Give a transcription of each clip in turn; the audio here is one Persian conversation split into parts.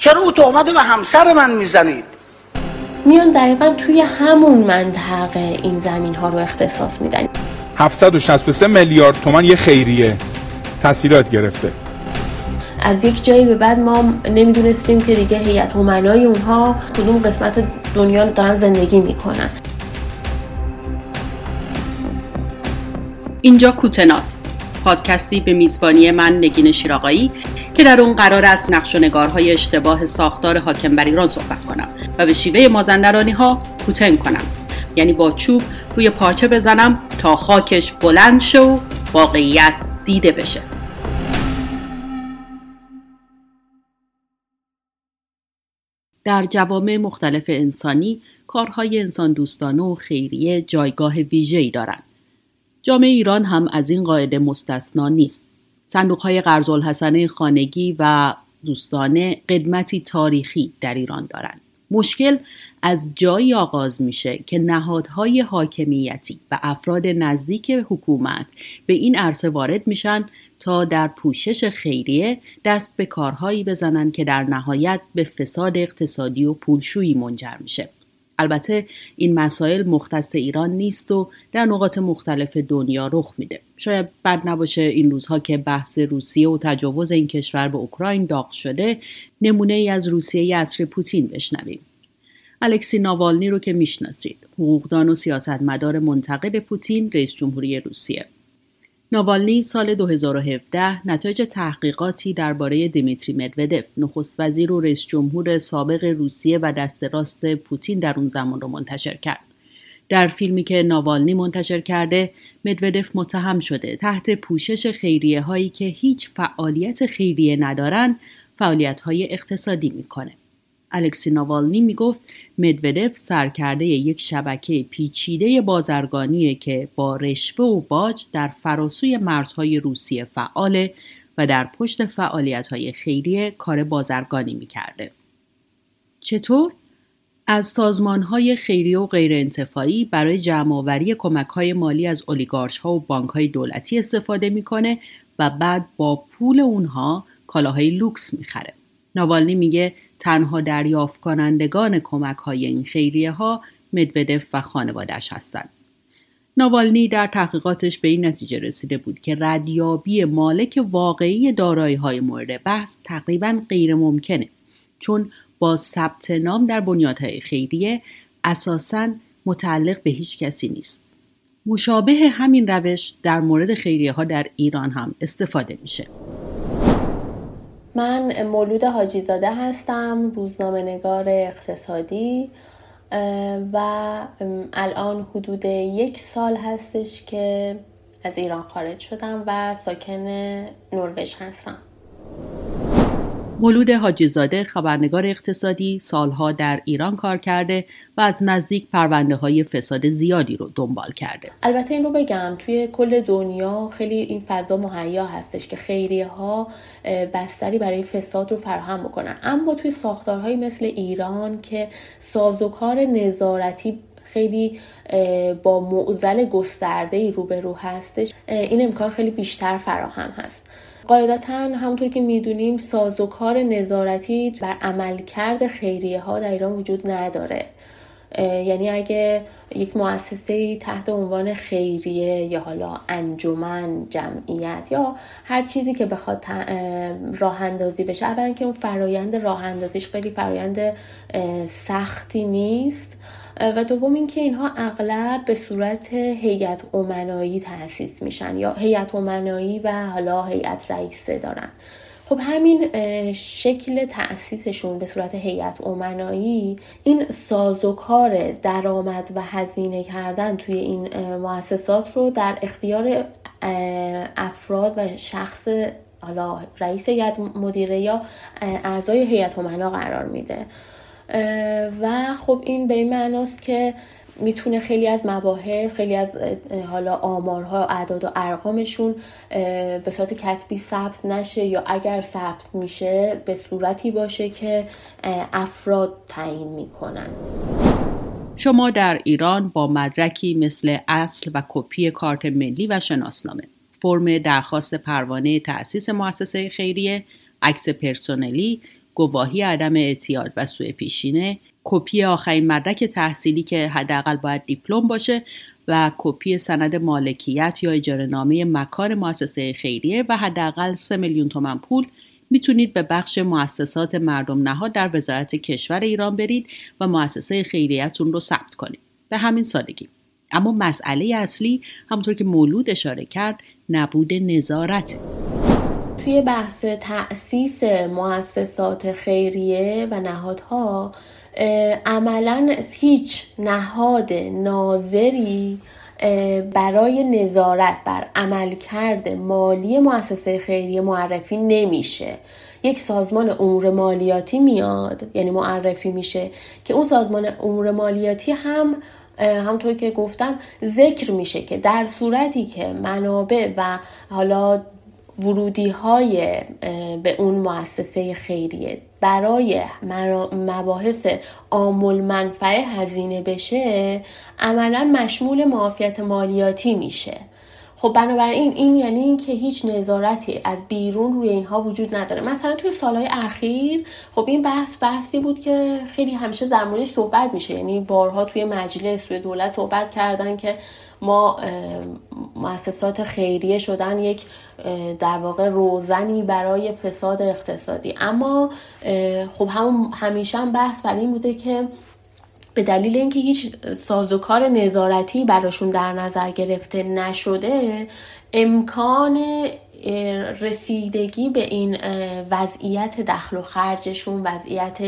چرا او تهمت به همسر من می‌زنید؟ میان دقیقا توی همون منطقه این زمین ها رو اختصاص میدن. 763 میلیارد تومن یه خیریه تسهیلات گرفته. از یک جایی به بعد ما نمی‌دونستیم که دیگه هیئت امنای اونها کدوم قسمت دنیا دارن زندگی می‌کنن. اینجا کوتناست. پادکستی به میزبانی من نگین شیراقایی که در اون قرار است نقش و نگارهای اشتباه ساختار حاکم بر ایران صحبت کنم و به شیوه مازندرانی ها کوتن کنم یعنی با چوب روی پارچه بزنم تا خاکش بلند شه و واقعیت دیده بشه در جوامع مختلف انسانی کارهای انسان دوستانه و خیریه جایگاه ویژه‌ای دارند. جامعه ایران هم از این قاعده مستثنا نیست. صندوق های قرض خانگی و دوستانه قدمتی تاریخی در ایران دارند. مشکل از جایی آغاز میشه که نهادهای حاکمیتی و افراد نزدیک حکومت به این عرصه وارد میشن تا در پوشش خیریه دست به کارهایی بزنن که در نهایت به فساد اقتصادی و پولشویی منجر میشه. البته این مسائل مختص ایران نیست و در نقاط مختلف دنیا رخ میده. شاید بد نباشه این روزها که بحث روسیه و تجاوز این کشور به اوکراین داغ شده نمونه ای از روسیه اصر پوتین بشنویم. الکسی ناوالنی رو که می‌شناسید حقوقدان و سیاستمدار منتقد پوتین رئیس جمهوری روسیه ناوالنی سال 2017 نتایج تحقیقاتی درباره دیمیتری مدودف نخست وزیر و رئیس جمهور سابق روسیه و دست راست پوتین در اون زمان رو منتشر کرد. در فیلمی که ناوالنی منتشر کرده مدودف متهم شده تحت پوشش خیریه هایی که هیچ فعالیت خیریه ندارن فعالیت های اقتصادی می‌کنه. الکسی ناوالنی می‌گفت مدودف سرکرده یک شبکه پیچیده بازرگانیه که با رشوه و باج در فراسوی مرزهای روسیه فعاله و در پشت فعالیت های خیریه کار بازرگانی می‌کرده. چطور؟ از سازمان های خیریه و غیر انتفاعی برای جمعآوری کمک های مالی از اولیگارش ها و بانک های دولتی استفاده می‌کنه و بعد با پول اونها کالاهای لوکس می‌خره. ناوالنی میگه تنها دریافت کنندگان کمک های این خیریه ها مدودف و خانوادش هستند. ناوالنی در تحقیقاتش به این نتیجه رسیده بود که ردیابی مالک واقعی دارایی های مورد بحث تقریبا غیر ممکنه چون با ثبت نام در بنیادهای خیریه اساساً متعلق به هیچ کسی نیست. مشابه همین روش در مورد خیریه ها در ایران هم استفاده میشه. من مولود حاجیزاده هستم روزنامه نگار اقتصادی و الان حدود یک سال هستش که از ایران خارج شدم و ساکن نروژ هستم. مولود حاجیزاده خبرنگار اقتصادی سالها در ایران کار کرده و از نزدیک پرونده های فساد زیادی رو دنبال کرده. البته این رو بگم توی کل دنیا خیلی این فضا مهیا هستش که خیریه ها بستری برای فساد رو فراهم بکنن. اما توی ساختارهایی مثل ایران که سازوکار نظارتی خیلی با معزل گسترده ای روبرو هستش این امکان خیلی بیشتر فراهم هست. قاعدتا همونطور که می‌دونیم سازوکار نظارتی بر عملکرد خیریه ها در ایران وجود نداره. یعنی اگه یک مؤسسه تحت عنوان خیریه یا حالا انجمن جمعیت یا هر چیزی که بخواد راه اندازی بشه اولا که اون فرایند راه اندازیش خیلی فرایند سختی نیست. و دوم اینکه اینها اغلب به صورت هیئت امنایی تأسیس میشن یا هیئت امنایی و حالا هیئت رئیسه دارن. خب همین شکل تأسیسشون به صورت هیئت امنایی این سازوکار درآمد و هزینه کردن توی این مؤسسات رو در اختیار افراد و شخص حالا رئیس هیئت مدیره یا اعضای هیئت امنا قرار میده. و خب این به این معناست که می‌تونه خیلی از مباحث خیلی از حالا آمارها اعداد و ارقامشون به صورت کتبی ثبت نشه یا اگر ثبت میشه به صورتی باشه که افراد تعیین می‌کنن. شما در ایران با مدرکی مثل اصل و کپی کارت ملی و شناسنامه فرم درخواست پروانه تأسیس مؤسسه خیریه عکس پرسنلی گواهی عدم اعتیاد و سوء پیشینه کپی آخرین مدرک تحصیلی که حداقل باید دیپلم باشه و کپی سند مالکیت یا اجاره نامه مکان مؤسسه خیریه و حداقل 3 میلیون تومن پول می‌تونید به بخش مؤسسات مردم نهاد در وزارت کشور ایران برید و مؤسسه خیریتون رو ثبت کنید. به همین سادگی. اما مسئله اصلی همونطور که مولود اشاره کرد نبود نظارت. توی بحث تأسیس مؤسسات خیریه و نهادها عملا هیچ نهاد ناظری برای نظارت بر عملکرد مالی مؤسسه خیریه معرفی نمیشه. یک سازمان امور مالیاتی میاد یعنی معرفی میشه که اون سازمان امور مالیاتی هم همونطور که گفتم ذکر میشه که در صورتی که منابع و حالا ورودی های به اون مؤسسه خیریه. برای مباحث آمول منفعه هزینه بشه عملا مشمول معافیت مالیاتی میشه. خب بنابراین این یعنی اینکه هیچ نظارتی از بیرون روی اینها وجود نداره. مثلا توی سالهای اخیر خب این بحث بحثی بود که خیلی همیشه در موردش صحبت میشه. یعنی بارها توی مجلس توی دولت صحبت کردن که ما مؤسسات خیریه شدن یک در واقع روزنی برای فساد اقتصادی. اما خب هم همیشه هم بحث بر این بوده که به دلیل اینکه هیچ سازوکار نظارتی براشون در نظر گرفته نشده امکان رسیدگی به این وضعیت دخل و خرجشون وضعیت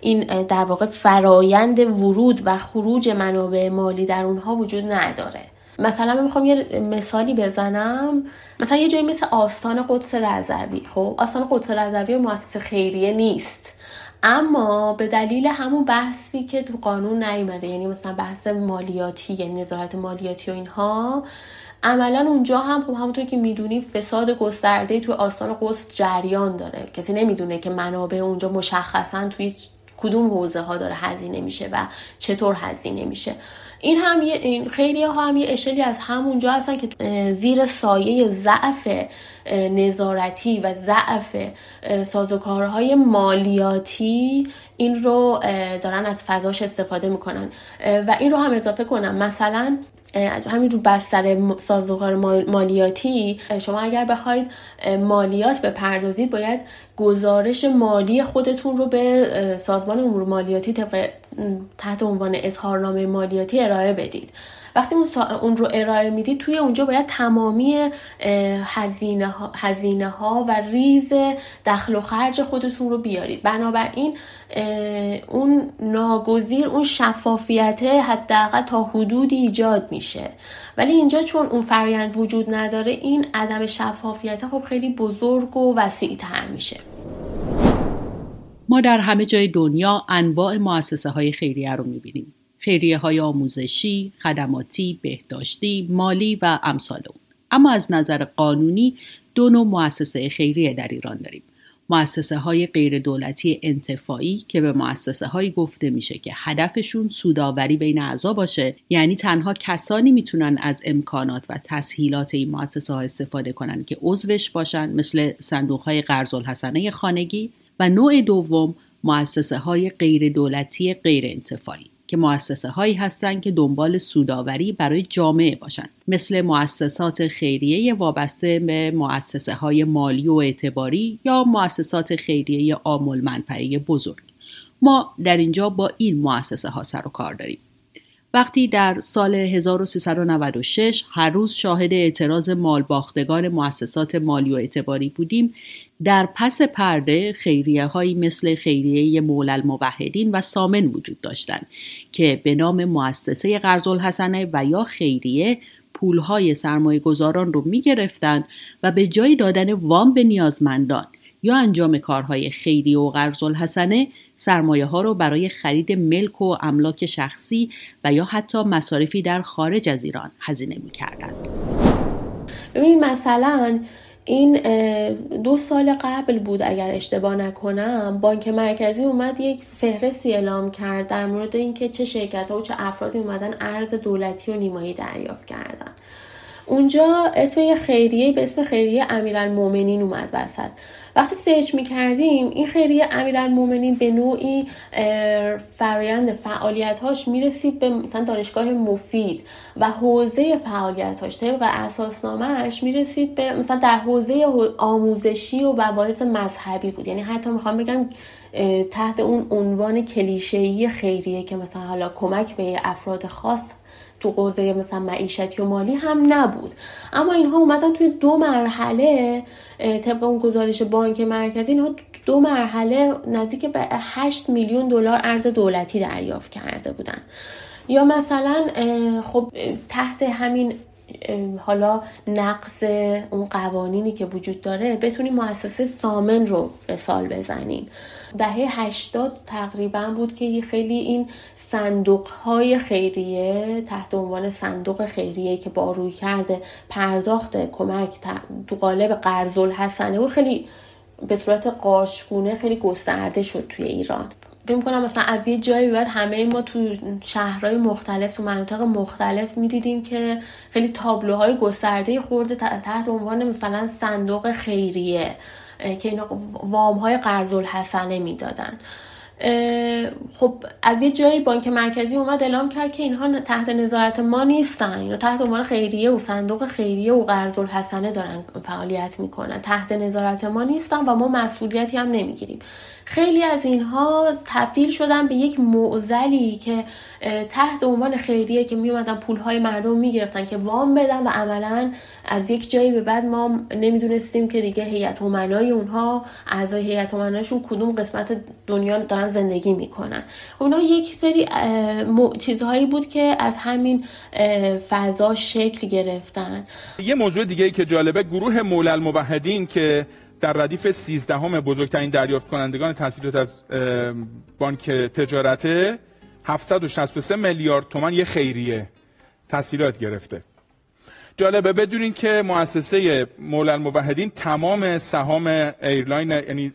این در واقع فرایند ورود و خروج منابع مالی در اونها وجود نداره. مثلا من می‌خوام یه مثالی بزنم. مثلا یه جایی مثل آستان قدس رضوی. خب آستان قدس رضوی مؤسسه خیریه نیست. اما به دلیل همون بحثی که تو قانون نیومده یعنی مثلا بحث مالیاتی یعنی نظارت مالیاتی و اینها عملا اونجا هم خب همونطور که می‌دونی فساد گسترده توی آستان قدس جریان داره. کسی نمی‌دونه که منابع اونجا مشخصا توی کدوم حوزه ها داره هزینه میشه و چطور هزینه میشه. این هم یه این خیلی ها هم یه اشلی از همونجا هستن که زیر سایه ضعف نظارتی و ضعف سازوکارهای مالیاتی این رو دارن از فضاش استفاده می‌کنن. و این رو هم اضافه کنم. مثلا همین رو بستر سازوکار مالیاتی شما اگر بخواید مالیات بپردازید باید گزارش مالی خودتون رو به سازمان امور مالیاتی طبق تحت عنوان اظهارنامه مالیاتی ارائه بدید. وقتی اون رو ارائه می‌دید توی اونجا باید تمامی هزینه ها, هزینه ها و ریز دخل و خرج خودتون رو بیارید. بنابراین اون ناگزیر اون شفافیت حداقل تا حدودی ایجاد میشه. ولی اینجا چون اون فرایند وجود نداره این عدم شفافیت خب خیلی بزرگ و وسیع تر میشه. ما در همه جای دنیا انواع مؤسسه های خیریه رو می‌بینیم. خیریه های آموزشی، خدماتی، بهداشتی، مالی و امثال اون. اما از نظر قانونی دو نوع مؤسسه خیریه در ایران داریم. مؤسسه های غیر دولتی انتفاعی که به مؤسسه هایی گفته میشه که هدفشون سوداوری بین اعضا باشه یعنی تنها کسانی می‌تونن از امکانات و تسهیلات این مؤسسه ها استفاده کنن که عضوش باشن مثل صندوق های قرض الحسنه خانگی و نوع دوم مؤسسه های غیر دولتی غیر انتفاعی که مؤسسه هایی هستند که دنبال سوداوری برای جامعه باشند. مثل مؤسسات خیریه وابسته به مؤسسه های مالی و اعتباری یا مؤسسات خیریه آمول منفعه بزرگ. ما در اینجا با این مؤسسه ها سر و کار داریم. وقتی در سال 1396 هر روز شاهد اعتراض مالباختگان مؤسسات مالی و اعتباری بودیم در پس پرده خیریه هایی مثل خیریه مول الموحدین و سامن وجود داشتند که به نام مؤسسه قرض الحسنه و یا خیریه پولهای سرمایه گذاران رو می گرفتن و به جای دادن وام به نیازمندان. یا انجام کارهای خیری و قرض الحسنه سرمایه ها رو برای خرید ملک و املاک شخصی و یا حتی مصارفی در خارج از ایران هزینه می کردن. ببینید مثلا این دو سال قبل بود اگر اشتباه نکنم بانک مرکزی اومد یک فهرستی اعلام کرد در مورد اینکه چه شرکت ها و چه افرادی اومدن ارز دولتی و نیمایی دریافت کردن اونجا اسم یه خیریه به اسم خیریه امیرالمومنین اومد وسط وقتی سرچ می‌کردیم این خیریه امیرالمومنین به نوعی فرایند فعالیت هاش می‌رسید به مثلا دانشگاه مفید و حوزه فعالیت هاش طبق اساسنامهش می‌رسید به مثلا در حوزه آموزشی و مباحث مذهبی بود. یعنی حتی می‌خوام بگم تحت اون عنوان کلیشه‌ای خیریه که مثلا حالا کمک به افراد خاص تو حوزه مثلا معیشتی و مالی هم نبود. اما اینها اومدن توی دو مرحله طبق اون گزارش بانک مرکزی اینها دو مرحله نزدیک به 8 میلیون دلار ارز دولتی دریافت کرده بودن. یا مثلا خب تحت همین حالا نقض اون قوانینی که وجود داره بتونیم مؤسسه سامن رو مثال بزنیم. دهه 80 تقریبا بود که خیلی این صندوق های خیریه تحت عنوان صندوق خیریه که با روی کرده پرداخت کمک دو قالب قرض الحسنه و خیلی به صورت قارچگونه خیلی گسترده شد توی ایران. فکر کنم مثلا از یه جایی بعد همه ما تو شهرهای مختلف تو مناطق مختلف می‌دیدیم که خیلی تابلوهای گسترده خورده تحت عنوان مثلا صندوق خیریه که اینا وام های قرض الحسنه می‌دادن. خب از یه جایی بانک مرکزی اومد اعلام کرد که اینها تحت نظارت ما نیستن. اینا تحت عنوان خیریه و صندوق خیریه و قرض الحسنه دارن فعالیت می‌کنن. تحت نظارت ما نیستن و ما مسئولیتی هم نمی‌گیریم. خیلی از اینها تبدیل شدن به یک معزلی که تحت عنوان خیریه که میومدن پولهای مردم می‌گرفتن که وام بدن و عملا از یک جایی به بعد ما نمی‌دونستیم که دیگه هیئت امنای اونها اعضای هیئت امنایشون کدوم قسمت دنیا دارن زندگی می‌کنن. اونها یک سری چیزهایی بود که از همین فضا شکل گرفتن. یه موضوع دیگه ای که جالبه گروه مولل الموحدین که در ردیف 13 همه بزرگترین دریافت کنندگان تسهیلات از بانک تجارت 763 میلیارد تومان یه خیریه تسهیلات گرفته. جالبه بدونین که مؤسسه مولی الموحدین تمام سهام ایرلاین یعنی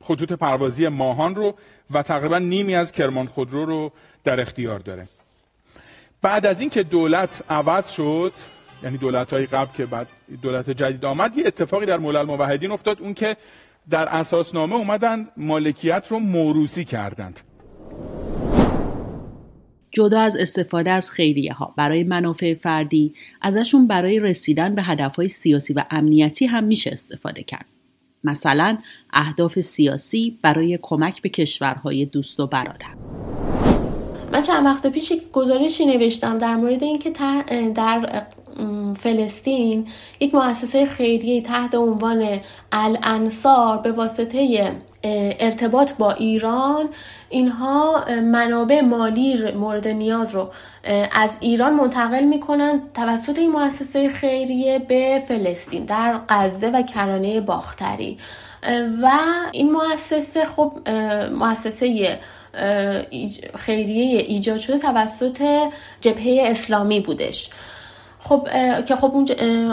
خطوط پروازی ماهان رو و تقریبا نیمی از کرمان خودرو رو در اختیار داره. بعد از اینکه دولت عوض شد یعنی دولت های قبل که بعد دولت جدید آمد یه اتفاقی در ملل موحدین افتاد اون که در اساسنامه اومدن مالکیت رو موروسی کردند. جدا از استفاده از خیریه ها برای منافع فردی ازشون برای رسیدن به هدفهای سیاسی و امنیتی هم میشه استفاده کرد. مثلا اهداف سیاسی برای کمک به کشورهای دوست و برادر. من چند وقت پیش گزارشی نوشتم در مورد اینکه در فلسطین یک مؤسسه خیریه تحت عنوان الانصار به واسطه ارتباط با ایران اینها منابع مالی مورد نیاز رو از ایران منتقل می‌کنن توسط این مؤسسه خیریه به فلسطین در غزه و کرانه باختری. و این مؤسسه خب مؤسسه خیریه ایجاد شده توسط جبهه اسلامی بودش. خب که خب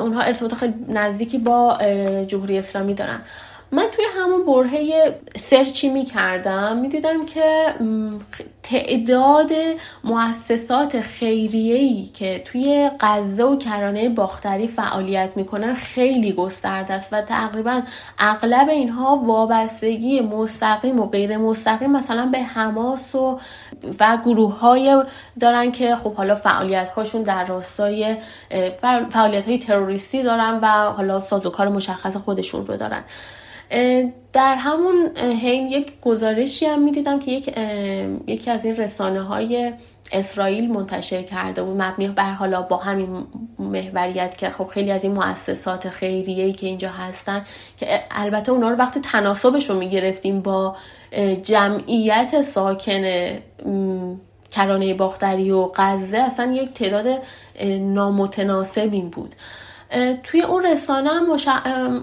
اونها ارتباط خیلی نزدیکی با جمهوری اسلامی دارن. من توی همون برهه سرچی می کردم می دیدم که تعداد مؤسسات خیریه‌ای که توی غزه و کرانه باختری فعالیت می‌کنن خیلی گسترده است و تقریبا اغلب اینها وابستگی مستقیم و غیر مستقیم مثلا به حماس و و گروه های دارن که خب حالا فعالیت هاشون در راستای فعالیت های تروریستی دارن و حالا سازوکار مشخص خودشون رو دارن. در همون حین یک گزارشی هم می‌دیدم که یک یکی از این رسانه های اسرائیل منتشر کرده بود. مبنی بر حالا با همین محوریت که خب خیلی از این مؤسسات خیریه که اینجا هستن که البته اونا رو وقتی تناسبش رو می‌گرفتیم با جمعیت ساکن کرانه باختری و غزه اصلا یک تعداد نامتناسبی بود. توی اون رسانه هم مش...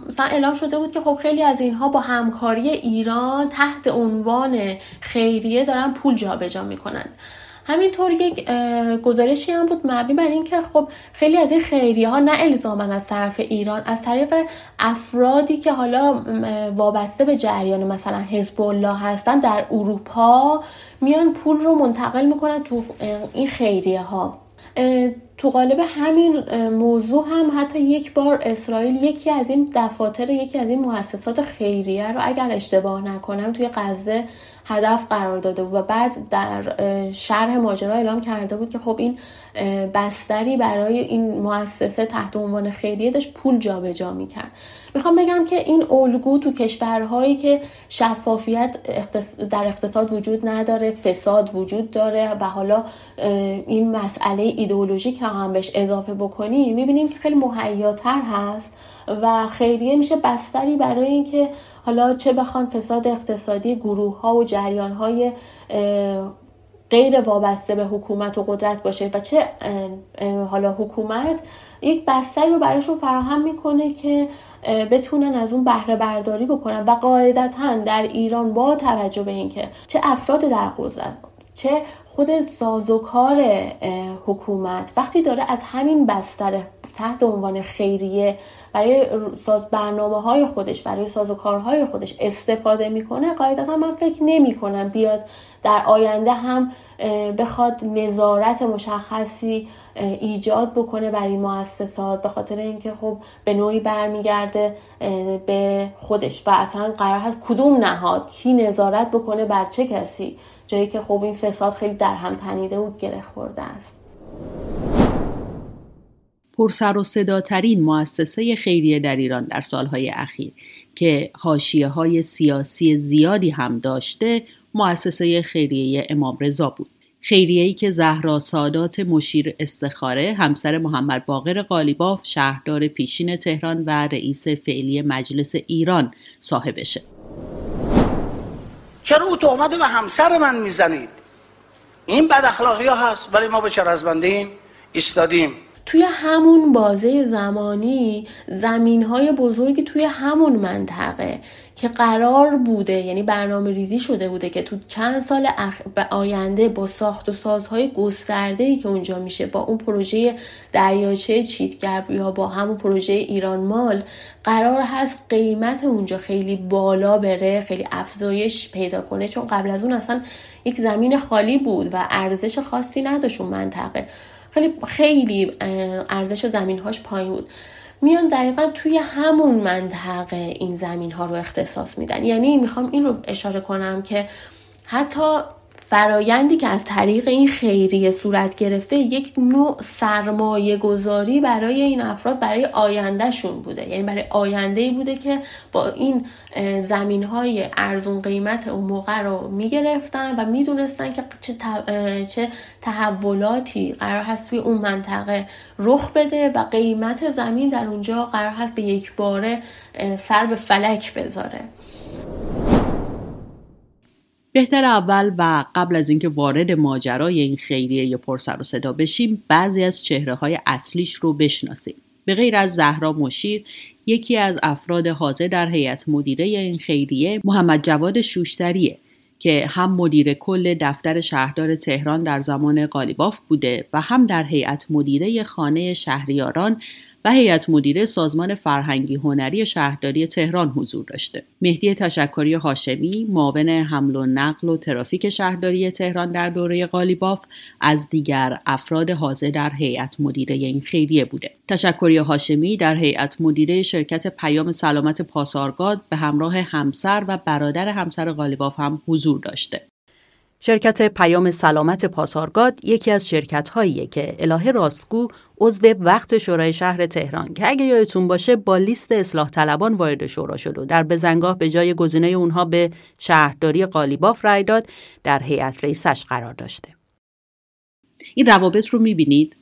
مثلا اعلام شده بود که خب خیلی از اینها با همکاری ایران تحت عنوان خیریه دارن پول جابجا می‌کنن. همینطور یک گزارشی هم بود مبنی بر اینکه خب خیلی از این خیریه ها نه الزامن از طرف ایران از طریق افرادی که حالا وابسته به جریان مثلا حزب الله هستن در اروپا میان پول رو منتقل می‌کنن تو این خیریه ها تو قالب همین موضوع هم حتی یک بار اسرائیل یکی از این دفاتر یکی از این مؤسسات خیریه رو اگر اشتباه نکنم توی غزه هدف قرار داده بود و بعد در شرح ماجرا اعلام کرده بود که خب این بستری برای این مؤسسه تحت عنوان خیریه داشت پول جابجا جا می‌کرد. می‌خوام بگم که این الگو تو کشورهایی که شفافیت در اقتصاد وجود نداره فساد وجود داره و حالا این مسئله ایدئولوژیک رو هم بهش اضافه بکنیم می‌بینیم که خیلی مهیاتر هست و خیریه میشه بستری برای اینکه حالا چه بخوان فساد اقتصادی گروه ها و جریان های غیر وابسته به حکومت و قدرت باشه و چه حالا حکومت یک بستری رو براشون فراهم می‌کنه که بتونن از اون بهره برداری بکنن. و قاعدتا در ایران با توجه به اینکه چه افراد در قدرت چه خود سازوکار حکومت وقتی داره از همین بستر تحت عنوان خیریه برای ساز برنامه های خودش برای ساز و کارهای خودش استفاده می‌کنه قاعدتا من فکر نمی کنم بیاد در آینده هم بخواد نظارت مشخصی ایجاد بکنه برای این مؤسسات به خاطر اینکه خب به نوعی برمیگرده به خودش و اصلا قرار هست کدوم نهاد کی نظارت بکنه بر چه کسی؟ جایی که خب این فساد خیلی در هم تنیده و گره خورده است. پرسر و صداترین مؤسسه خیریه در ایران در سالهای اخیر که حاشیه های سیاسی زیادی هم داشته مؤسسه خیریه امام رضا بود. خیریه‌ای که زهرا سادات مشیر استخاره همسر محمد باقر قالیباف شهردار پیشین تهران و رئیس فعلی مجلس ایران صاحبشه. چرا او تهمت به همسر من می‌زنید؟ این بد اخلاقی هست ولی ما به چرزبندیم ایستادیم. توی همون بازه زمانی زمین های بزرگی توی همون منطقه که قرار بوده یعنی برنامه ریزی شده بوده که تو چند سال اخ... آینده با ساخت و سازهای گسترده ای که اونجا میشه با اون پروژه دریاچه چیتگر یا با همون پروژه ایران مال قرار هست قیمت اونجا خیلی بالا بره خیلی افزایش پیدا کنه. چون قبل از اون اصلا یک زمین خالی بود و ارزش خاصی نداشت اون منطقه. خیلی خیلی ارزش زمین هاش پایین بود. میان دقیقا توی همون منطقه این زمین ها رو اختصاص میدن. یعنی می‌خوام این رو اشاره کنم که حتی فرایندی که از طریق این خیریه صورت گرفته یک نوع سرمایه گذاری برای این افراد برای آیندهشون بوده. یعنی برای آینده ای بوده که با این زمین های ارزون قیمت اون موقع رو می‌گرفتن و می‌دونستن که چه, چه تحولاتی قرار هست توی اون منطقه رخ بده و قیمت زمین در اونجا قرار هست به یک باره سر به فلک بذاره. بهتر اول و قبل از اینکه وارد ماجرای این خیریه یا پرسر و صدا بشیم بعضی از چهره های اصلیش رو بشناسیم. به غیر از زهرا مشیر یکی از افراد حاضر در هیئت مدیره این خیریه محمد جواد شوشتریه که هم مدیر کل دفتر شهردار تهران در زمان قالیباف بوده و هم در هیئت مدیره خانه شهریاران و هیئت مدیره سازمان فرهنگی هنری شهرداری تهران حضور داشته. مهدی تشکری هاشمی معاون حمل و نقل و ترافیک شهرداری تهران در دوره قالیباف از دیگر افراد حاضر در هیئت مدیره این خیریه بوده. تشکری هاشمی در هیئت مدیره شرکت پیام سلامت پاسارگاد به همراه همسر و برادر همسر قالیباف هم حضور داشته. شرکت پیام سلامت پاسارگاد یکی از شرکت هاییه که الهه راستگو عضو وقت شورای شهر تهران که اگه یادتون باشه با لیست اصلاح طلبان وارد شورا شد و در بزنگاه به جای گزینه اونها به شهرداری قالیباف رای داد در هیئت رئیسش قرار داشته. این روابط رو می‌بینید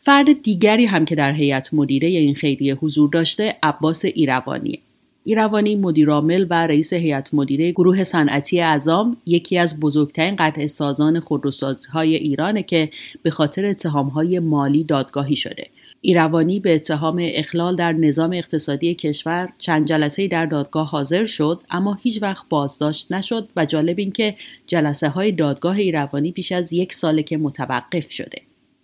فرد دیگری هم که در هیئت مدیره این خیریه حضور داشته عباس ایروانیه ایروانی مدیرعامل و رئیس هیئت مدیره گروه صنعتی اعظام یکی از بزرگترین قطع سازان خودروسازهای ایرانه که به خاطر اتهامهای مالی دادگاهی شده. ایروانی به اتهام اخلال در نظام اقتصادی کشور چند جلسه در دادگاه حاضر شد اما هیچ وقت بازداشت نشد و جالب این که جلسه های دادگاه ایروانی بیش از یک ساله که متوقف شده.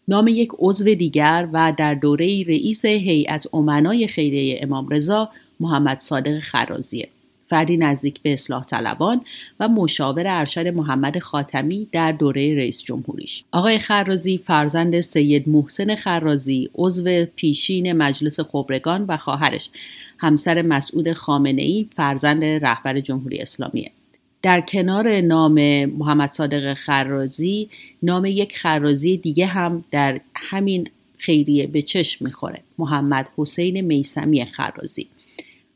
نام یک عضو دیگر و در دوره رئیس هیئت امنای خیریه امام رضا محمد صادق خرازیه. فردی نزدیک به اصلاح طلبان و مشاور ارشد محمد خاتمی در دوره رئیس جمهوریش. آقای خرازی فرزند سید محسن خرازی عضو پیشین مجلس خبرگان و خواهرش. همسر مسعود خامنه ای فرزند رهبر جمهوری اسلامیه. در کنار نام محمد صادق خرازی نام یک خرازی دیگه هم در همین خیریه به چشم می‌خوره. محمد حسین میسمی خرازی.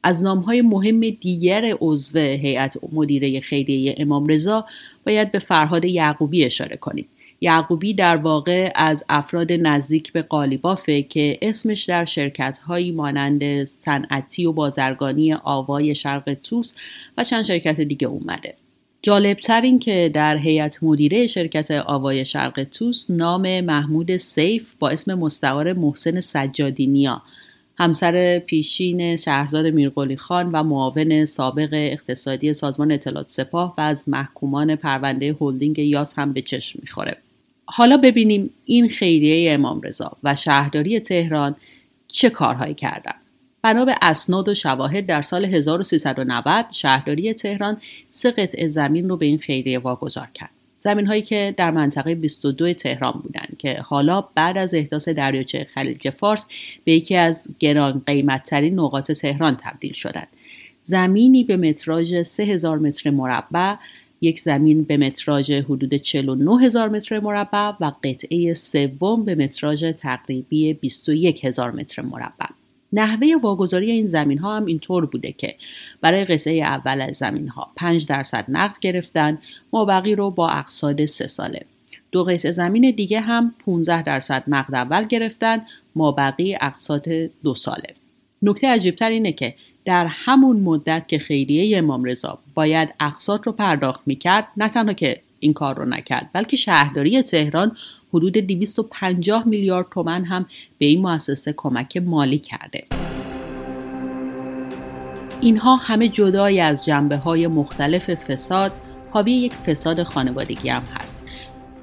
از نامهای مهم دیگر عضو هیئت مدیره خیریه امام رضا باید به فرهاد یعقوبی اشاره کنیم. یعقوبی در واقع از افراد نزدیک به قالیبافه که اسمش در شرکت هایی مانند صنعتی و بازرگانی آوای شرق توس و چند شرکت دیگه اومده. جالبتر این که در هیئت مدیره شرکت آوای شرق توس نام محمود سیف با اسم مستعار محسن سجادینیا همسر پیشین شهرزاد میرقلی خان و معاون سابق اقتصادی سازمان اطلاعات سپاه و از محکومان پرونده هلدینگ یاس هم به چشم می‌خوره. حالا ببینیم این خیریه امام رضا و شهرداری تهران چه کارهایی کردن. بنا به اسناد و شواهد در سال 1390 شهرداری تهران سه قطعه زمین رو به این خیریه واگذار کرد. زمین هایی که در منطقه 22 تهران بودند که حالا بعد از احداث دریاچه خلیج فارس به یکی از گران قیمت ترین نقاط تهران تبدیل شدند زمینی به متراژ 3000 متر مربع یک زمین به متراژ حدود 49 هزار متر مربع و قطعه سوم به متراژ تقریبی 21 هزار متر مربع. نحوه واگذاری این زمین ها هم اینطور بوده که برای قطعه اول از زمین ها 5 درصد نقد گرفتن مابقی رو با اقصاد سه ساله. دو قطعه زمین دیگه هم 15 درصد نقد اول گرفتن مابقی اقساط دو ساله. نکته عجیبتر اینه که در همون مدت که خیریه امام رضا باید اقساط رو پرداخت می‌کرد نه تنها که این کار رو نکرد بلکه شهرداری تهران حدود 250 میلیارد تومن هم به این مؤسسه کمک مالی کرده. اینها همه جدای از جنبه های مختلف فساد حاوی یک فساد خانوادگی هم هست.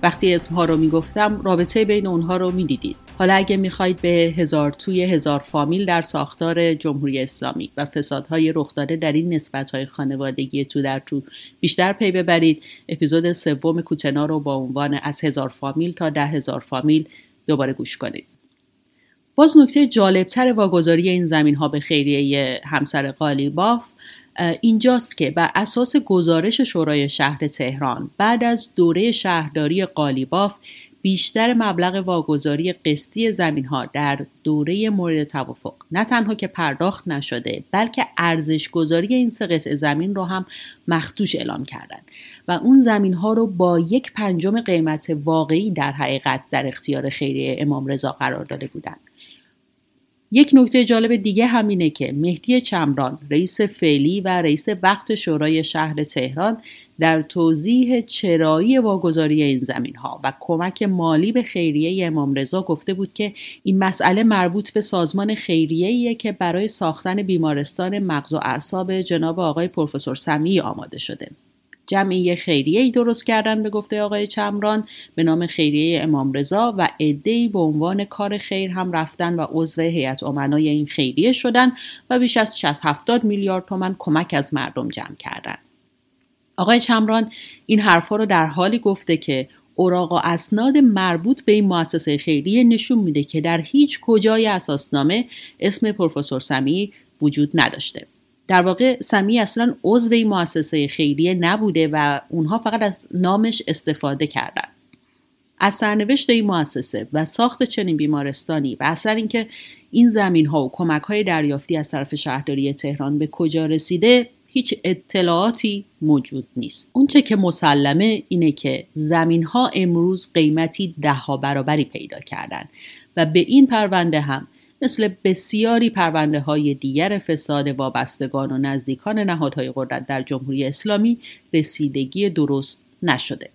وقتی اسمها رو می‌گفتم رابطه بین اونها رو می‌دیدید. حالا اگه می‌خواید به هزار توی هزار فامیل در ساختار جمهوری اسلامی و فسادهای رخ داده در این نسبتهای خانوادگی تو در تو بیشتر پی ببرید. اپیزود سوم کوتنا رو با عنوان از هزار فامیل تا ده هزار فامیل دوباره گوش کنید. باز نکته جالبتر واگذاری این زمین ها به خیریه همسر قالیباف اینجاست که بر اساس گزارش شورای شهر تهران بعد از دوره شهرداری قالیباف بیشتر مبلغ واگذاری قسطی زمین ها در دوره مورد توافق. نه تنها که پرداخت نشده بلکه ارزش گذاری این سه زمین رو هم مختوش اعلام کردند و اون زمین ها رو با یک پنجم قیمت واقعی در حقیقت در اختیار خیریه امام رضا قرار داده بودند. یک نکته جالب دیگه همینه که مهدی چمران رئیس فعلی و رئیس وقت شورای شهر تهران در توضیح چرایی واگذاری این زمین ها و کمک مالی به خیریه امام رضا گفته بود که این مسئله مربوط به سازمان خیریه که برای ساختن بیمارستان مغز و اعصاب جناب آقای پروفسور سمیعی آماده شده جمعی خیریه ای درست کردن به گفته آقای چمران به نام خیریه امام رضا و عدهای به عنوان کار خیر هم رفتن و عضو هیئت امنای این خیریه شدن و بیش از 60 70 میلیارد تومن کمک از مردم جمع کردند. آقای چمران این حرفها رو در حالی گفته که اوراق و اسناد مربوط به این مؤسسه خیریه نشون میده که در هیچ کجای اساسنامه اسم پروفسور سمی وجود نداشته. در واقع سمی اصلا عضو این مؤسسه خیریه نبوده و اونها فقط از نامش استفاده کردن. از سرنوشت این مؤسسه و ساخت چنین بیمارستانی و اصلا اینکه این زمین ها و کمک های دریافتی از طرف شهرداری تهران به کجا رسیده هیچ اطلاعاتی موجود نیست اونچه که مسلمه اینه که زمین ها امروز قیمتی ده ها برابری پیدا کردن و به این پرونده هم مثل بسیاری پرونده های دیگر فساد وابستگان و نزدیکان نهادهای قدرت در جمهوری اسلامی رسیدگی درست نشده.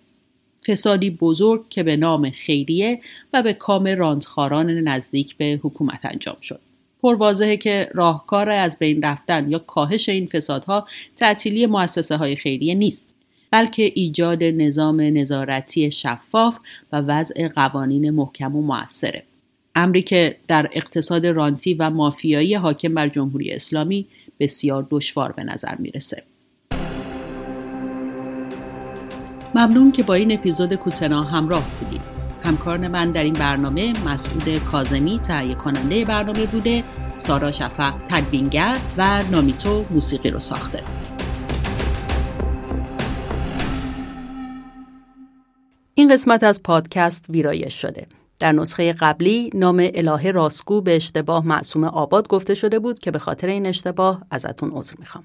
فسادی بزرگ که به نام خیریه و به کام راندخاران نزدیک به حکومت انجام شد. پروازهه که راهکار از بین رفتن یا کاهش این فسادها تعطیلی مؤسسه های خیریه نیست بلکه ایجاد نظام نظارتی شفاف و وضع قوانین محکم و موثره. امری که در اقتصاد رانتی و مافیایی حاکم بر جمهوری اسلامی بسیار دشوار به نظر می‌رسه. ممنون که با این اپیزود کوتنا همراه بودید. همکار من در این برنامه مسعود کازمی تهیه کننده برنامه بوده سارا شفق تدوینگر و نامیتو موسیقی رو ساخته. این قسمت از پادکست ویرایش شده. در نسخه قبلی نام الهه راسکو به اشتباه معصوم آباد گفته شده بود که به خاطر این اشتباه ازتون عذر می‌خوام.